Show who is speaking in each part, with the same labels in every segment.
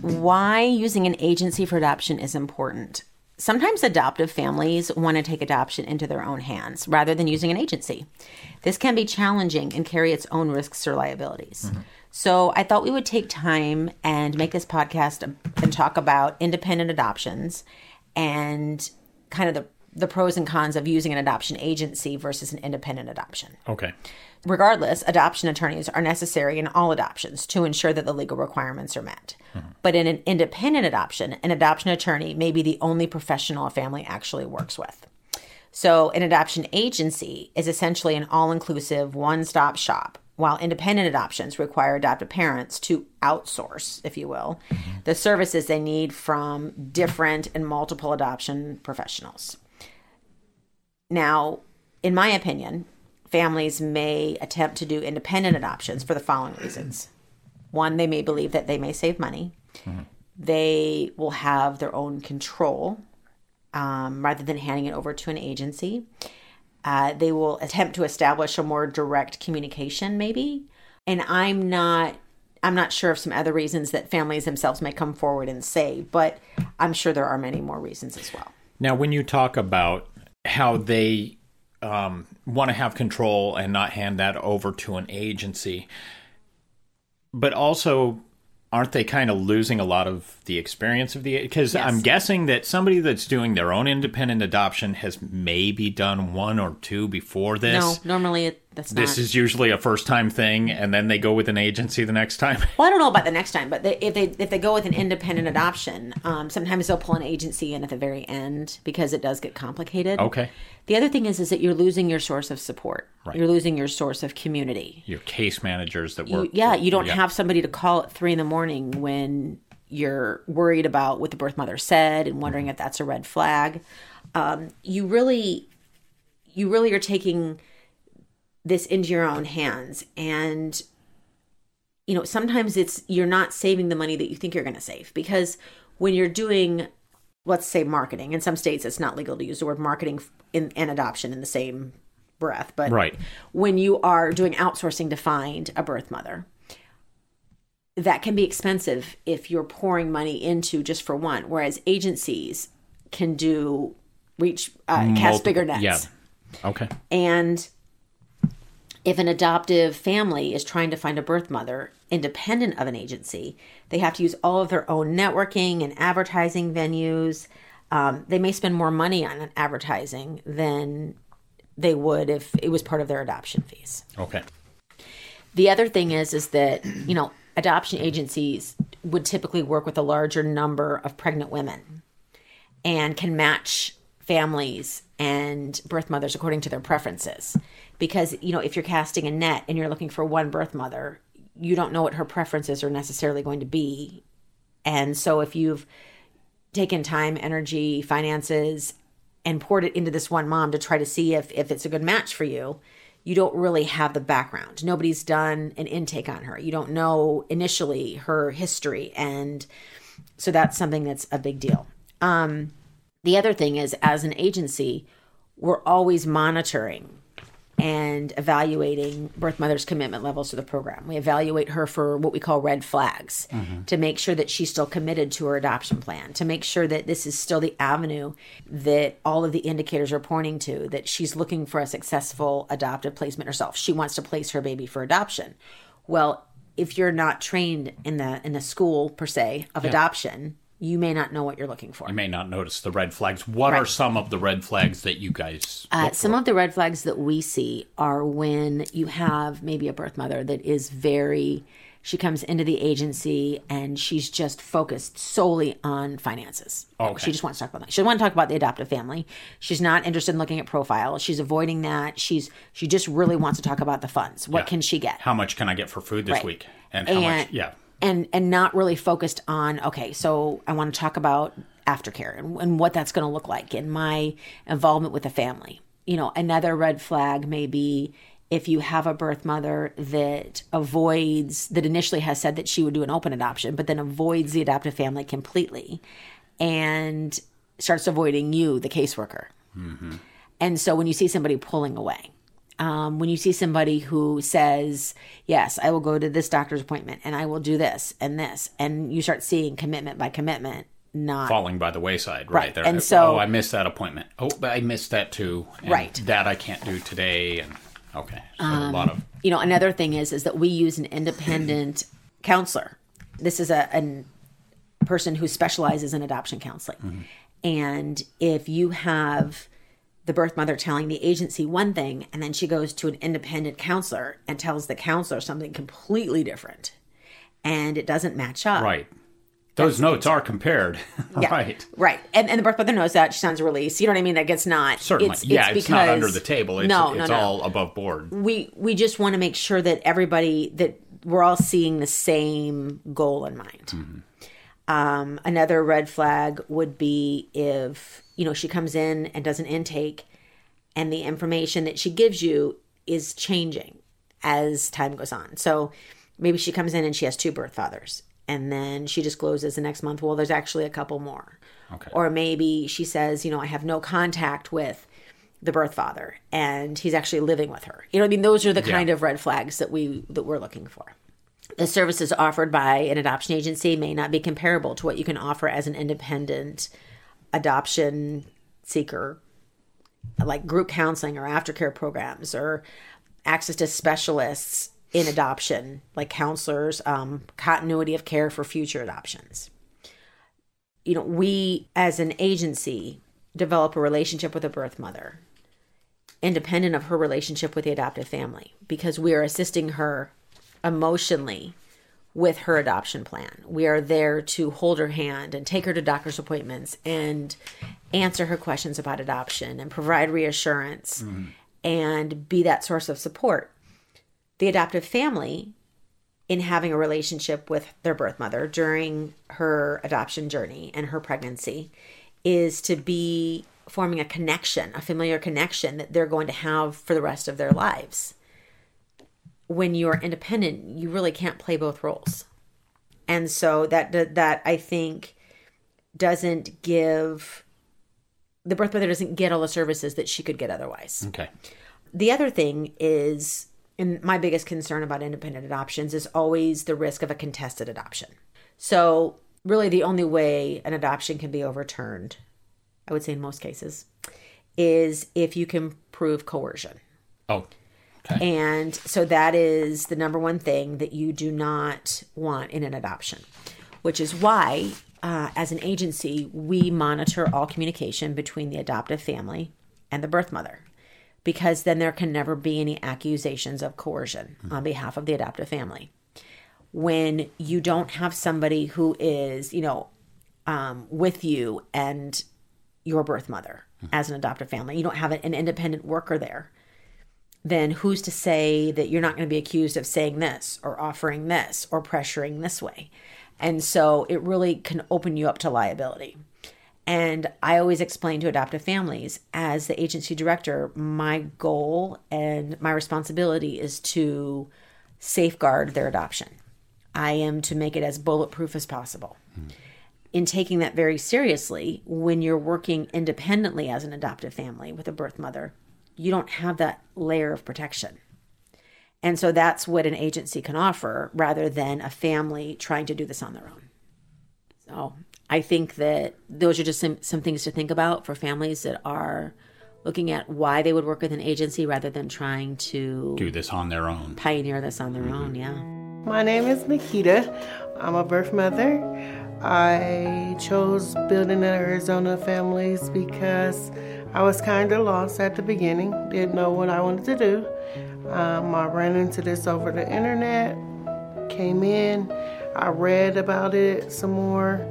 Speaker 1: why using an agency for adoption is important. Sometimes adoptive families want to take adoption into their own hands rather than using an agency. This can be challenging and carry its own risks or liabilities. Mm-hmm. So, I thought we would take time and make this podcast and talk about independent adoptions and kind of the, the pros and cons of using an adoption agency versus an independent adoption.
Speaker 2: Okay.
Speaker 1: Regardless, adoption attorneys are necessary in all adoptions to ensure that the legal requirements are met. Mm-hmm. But in an independent adoption, an adoption attorney may be the only professional a family actually works with. So, an adoption agency is essentially an all inclusive, one stop shop, while independent adoptions require adoptive parents to outsource, if you will, mm-hmm. the services they need from different and multiple adoption professionals. Now, in my opinion, families may attempt to do independent adoptions for the following reasons. One, they may believe that they may save money. Mm-hmm. They will have their own control um, rather than handing it over to an agency. Uh, they will attempt to establish a more direct communication, maybe. And I'm not. I'm not sure of some other reasons that families themselves may come forward and say, but I'm sure there are many more reasons as well.
Speaker 3: Now, when you talk about how they um, want to have control and not hand that over to an agency. But also, aren't they kind of losing a lot of the experience of the because yes. i'm guessing that somebody that's doing their own independent adoption has maybe done one or two before this
Speaker 1: no normally it, that's
Speaker 3: this
Speaker 1: not.
Speaker 3: is usually a first time thing and then they go with an agency the next time
Speaker 1: well i don't know about the next time but they, if they if they go with an independent adoption um, sometimes they'll pull an agency in at the very end because it does get complicated
Speaker 3: okay
Speaker 1: the other thing is is that you're losing your source of support. Right. You're losing your source of community.
Speaker 3: Your case managers that work.
Speaker 1: You, yeah, you don't yeah. have somebody to call at three in the morning when you're worried about what the birth mother said and wondering mm-hmm. if that's a red flag. Um, you really, you really are taking this into your own hands, and you know sometimes it's you're not saving the money that you think you're going to save because when you're doing let's say marketing. In some states, it's not legal to use the word marketing in, and adoption in the same breath. But
Speaker 3: right.
Speaker 1: when you are doing outsourcing to find a birth mother, that can be expensive if you're pouring money into just for one. Whereas agencies can do reach uh, cast bigger nets.
Speaker 3: Yeah. Okay.
Speaker 1: And if an adoptive family is trying to find a birth mother independent of an agency, they have to use all of their own networking and advertising venues. Um, they may spend more money on advertising than they would if it was part of their adoption fees.
Speaker 3: Okay.
Speaker 1: The other thing is, is that you know adoption agencies would typically work with a larger number of pregnant women, and can match families and birth mothers according to their preferences because you know if you're casting a net and you're looking for one birth mother you don't know what her preferences are necessarily going to be. And so if you've taken time energy finances and poured it into this one mom to try to see if if it's a good match for you you don't really have the background. Nobody's done an intake on her. You don't know initially her history. And so that's something that's a big deal. Um, the other thing is as an agency we're always monitoring and evaluating birth mother's commitment levels to the program. We evaluate her for what we call red flags mm-hmm. to make sure that she's still committed to her adoption plan, to make sure that this is still the avenue that all of the indicators are pointing to, that she's looking for a successful adoptive placement herself. She wants to place her baby for adoption. Well, if you're not trained in the in the school per se of adoption, you may not know what you're looking for.
Speaker 3: You may not notice the red flags. What are some of the red flags that you guys?
Speaker 1: Uh, some
Speaker 3: for?
Speaker 1: of the red flags that we see are when you have maybe a birth mother that is very, she comes into the agency and she's just focused solely on finances.
Speaker 3: Okay.
Speaker 1: She just wants to talk about that. She doesn't want to talk about the adoptive family. She's not interested in looking at profile. She's avoiding that. She's she just really wants to talk about the funds. What
Speaker 3: Yeah.
Speaker 1: can she get?
Speaker 3: How much can I get for food this
Speaker 1: Right.
Speaker 3: week? And how much? Yeah.
Speaker 1: And and not really focused on okay so i want to talk about aftercare and, and what that's going to look like and my involvement with the family. You know another red flag may be if you have a birth mother that avoids that initially has said that she would do an open adoption but then avoids the adoptive family completely and starts avoiding you the caseworker. Mm-hmm. And so when you see somebody pulling away um, when you see somebody who says, Yes, I will go to this doctor's appointment and I will do this and this, and you start seeing commitment by commitment, not
Speaker 3: Falling by the wayside,
Speaker 1: Right.
Speaker 3: right? They're-
Speaker 1: And so-
Speaker 3: oh, I missed that appointment. Oh, but I missed that too. And
Speaker 1: Right. Um,
Speaker 3: That I can't do today. And okay, so a lot of
Speaker 1: you know another thing is is that we use an independent counselor this is a, a person who specializes in adoption counseling and if you have the birth mother telling the agency one thing and then she goes to an independent counselor and tells the counselor something completely different and it doesn't match up
Speaker 3: right. Those notes are compared,
Speaker 1: Yeah.
Speaker 3: right?
Speaker 1: Right. And, and the birth mother knows that. She signs a release. You know what I mean? That gets not.
Speaker 3: Certainly, yeah. It's, not under the table. It's,
Speaker 1: no,
Speaker 3: it's
Speaker 1: no, no.
Speaker 3: all above board.
Speaker 1: we we just want to make sure that everybody that we're all seeing the same goal in mind. Mm-hmm. Um, another red flag would be if you know she comes in and does an intake, and the information that she gives you is changing as time goes on. So maybe she comes in and she has two birth fathers, and then she discloses the next month. Well, there's actually a couple more.
Speaker 3: Okay.
Speaker 1: Or maybe she says, you know, I have no contact with the birth father and he's actually living with her. You know, I mean, those are the kind of red flags that we that we're looking for. The services offered by an adoption agency may not be comparable to what you can offer as an independent adoption seeker, like group counseling or aftercare programs or access to specialists in adoption, like counselors, um, continuity of care for future adoptions. You know, we as an agency develop a relationship with a birth mother independent of her relationship with the adoptive family because we are assisting her emotionally with her adoption plan. We are there to hold her hand and take her to doctor's appointments and answer her questions about adoption and provide reassurance and be that source of support. The adoptive family in having a relationship with their birth mother during her adoption journey and her pregnancy is to be forming a connection, a familiar connection that they're going to have for the rest of their lives. When you're independent, you really can't play both roles. And so that that, that I think doesn't give the birth mother doesn't get all the services that she could get otherwise
Speaker 3: Okay.
Speaker 1: the other thing is and my biggest concern about independent adoptions is always the risk of a contested adoption so really the only way an adoption can be overturned i would say in most cases is if you can prove coercion
Speaker 3: Oh, okay.
Speaker 1: and so that is the number one thing that you do not want in an adoption, which is why, uh, as an agency, we monitor all communication between the adoptive family and the birth mother, because then there can never be any accusations of coercion on behalf of the adoptive family. When you don't have somebody who is, you know, um, with you and your birth mother as an adoptive family, you don't have an independent worker there then who's to say that you're not going to be accused of saying this or offering this or pressuring this way? And so it really can open you up to liability. And I always explain to adoptive families as the agency director, my goal and my responsibility is to safeguard their adoption. I am to make it as bulletproof as possible. Hmm. In taking that very seriously, when you're working independently as an adoptive family with a birth mother, you don't have that layer of protection. And so that's what an agency can offer rather than a family trying to do this on their own. So I think that those are just some, some things to think about for families that are looking at why they would work with an agency rather than trying to
Speaker 4: do this on their own.
Speaker 1: Pioneer this on their mm-hmm. own, yeah.
Speaker 5: My name is Nikita. I'm a birth mother. I chose building in Arizona families because I was kind of lost at the beginning, didn't know what I wanted to do. Um, I ran into this over the internet, came in, I read about it some more,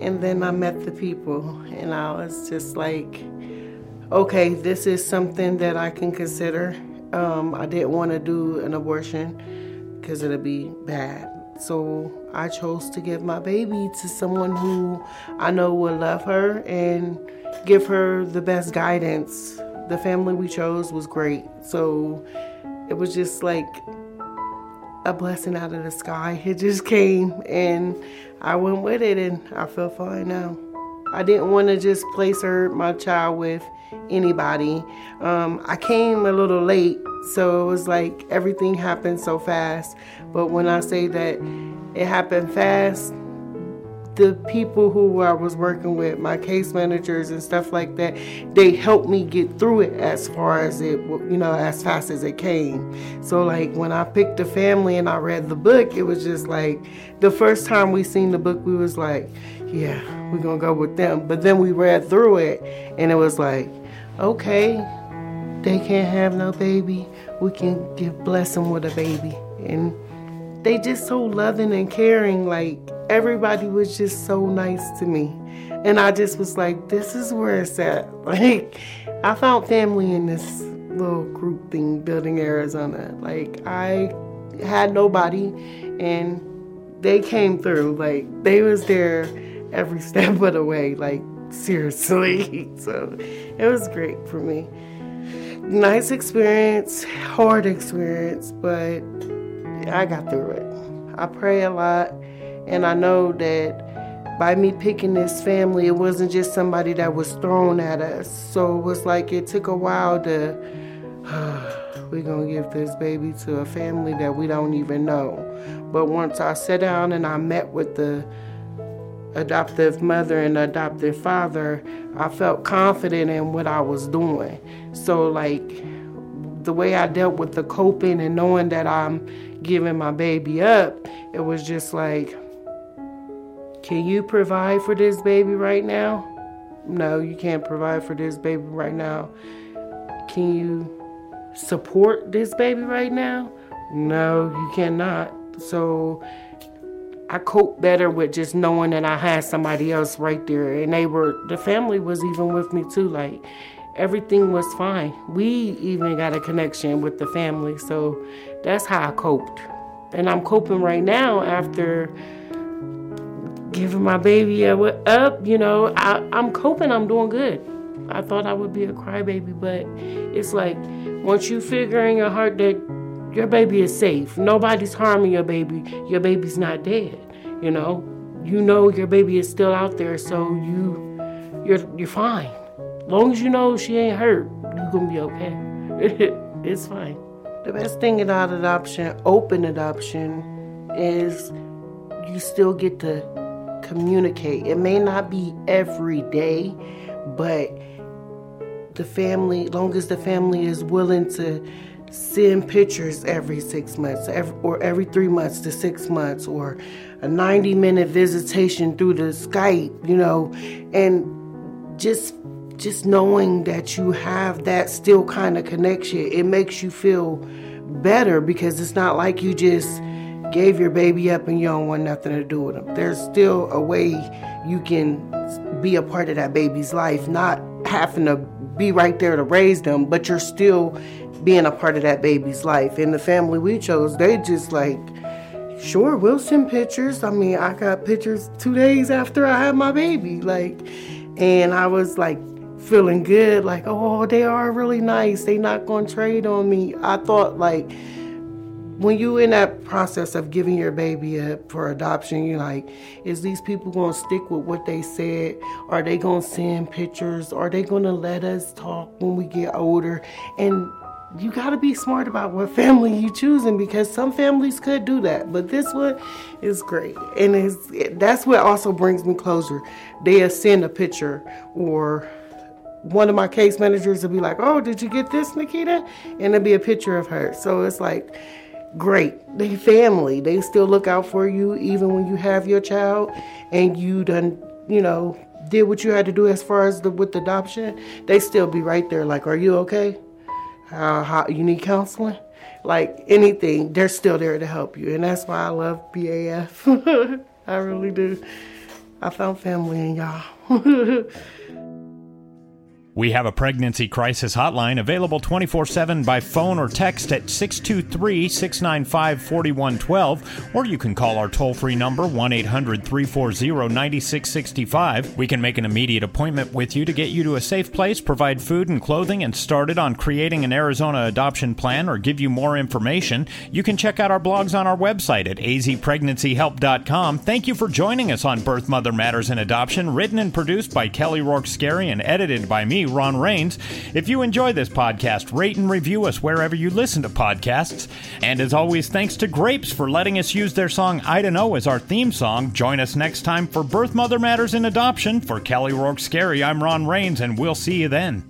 Speaker 5: and then I met the people, and I was just like, okay, this is something that I can consider. Um, I didn't want to do an abortion because it'd be bad. So I chose to give my baby to someone who I know will love her and give her the best guidance. The family we chose was great. So it was just like a blessing out of the sky. It just came and I went with it and I feel fine now. I didn't want to just place her, my child, with anybody. Um, I came a little late, so it was like everything happened so fast. But when I say that it happened fast, the people who I was working with, my case managers and stuff like that, they helped me get through it as far as it, you know, as fast as it came. So like when I picked the family and I read the book, it was just like the first time we seen the book, we was like, yeah, we're gonna go with them. But then we read through it and it was like, okay, they can't have no baby. We can give bless them with a baby. And they just so loving and caring. Like everybody was just so nice to me. And I just was like, this is where it's at. Like I found family in this little group thing, building Arizona. Like I had nobody and they came through. Like they was there every step of the way. Like seriously. so it was great for me. Nice experience, hard experience, but I got through it. I pray a lot, and I know that by me picking this family, it wasn't just somebody that was thrown at us. So it was like it took a while to, we're going to give this baby to a family that we don't even know. But once I sat down and I met with the adoptive mother and adoptive father, I felt confident in what I was doing. So, like, the way I dealt with the coping and knowing that I'm giving my baby up, it was just like, can you provide for this baby right now? No, you can't provide for this baby right now. Can you support this baby right now? No, you cannot. So I cope better with just knowing that I had somebody else right there. And they were, the family was even with me too. Like, everything was fine. We even got a connection with the family. So that's how I coped. And I'm coping right now after giving my baby a up. You know, I, I'm coping, I'm doing good. I thought I would be a crybaby, but it's like once you figure in your heart that your baby is safe. Nobody's harming your baby. Your baby's not dead. You know, you know your baby is still out there, so you you're you're fine. Long as you know she ain't hurt, you're gonna be okay. it's fine. The best thing about adoption, open adoption, is you still get to communicate. It may not be every day, but the family, long as the family is willing to send pictures every six months or every three months to six months or a 90 minute visitation through the Skype, you know, and just just knowing that you have that still kind of connection, it makes you feel better because it's not like you just gave your baby up and you don't want nothing to do with them. There's still a way you can be a part of that baby's life, not having to be right there to raise them, but you're still being a part of that baby's life. And the family we chose, they just like, sure, we'll send pictures. I mean, I got pictures two days after I had my baby. Like, and I was like feeling good, like, oh, they are really nice. They not gonna trade on me. I thought like when you in that process of giving your baby up for adoption, you're like, is these people gonna stick with what they said? Are they gonna send pictures? Are they gonna let us talk when we get older? And you got to be smart about what family you choosing because some families could do that, but this one is great, and it's, that's what also brings me closer. They'll send a picture, or one of my case managers will be like, "Oh, did you get this, Nikita?" And it'll be a picture of her. So it's like great. They family. They still look out for you even when you have your child and you done, you know, did what you had to do as far as the with adoption. They still be right there. Like, are you okay? uh, how you need counseling, like anything, they're still there to help you. And that's why I love BAF. I really do. I found family in y'all.
Speaker 2: We have a pregnancy crisis hotline available 24 7 by phone or text at 623 695 4112, or you can call our toll free number 1 800 340 9665. We can make an immediate appointment with you to get you to a safe place, provide food and clothing, and started on creating an Arizona adoption plan or give you more information. You can check out our blogs on our website at azpregnancyhelp.com. Thank you for joining us on Birth Mother Matters and Adoption, written and produced by Kelly Rourke Scarry and edited by me, Ron Rains. If you enjoy this podcast, rate and review us wherever you listen to podcasts. And as always, thanks to Grapes for letting us use their song I Don't Know as our theme song. Join us next time for Birth Mother Matters in Adoption. For Kelly Rourke Scarry, I'm Ron Rains, and we'll see you then.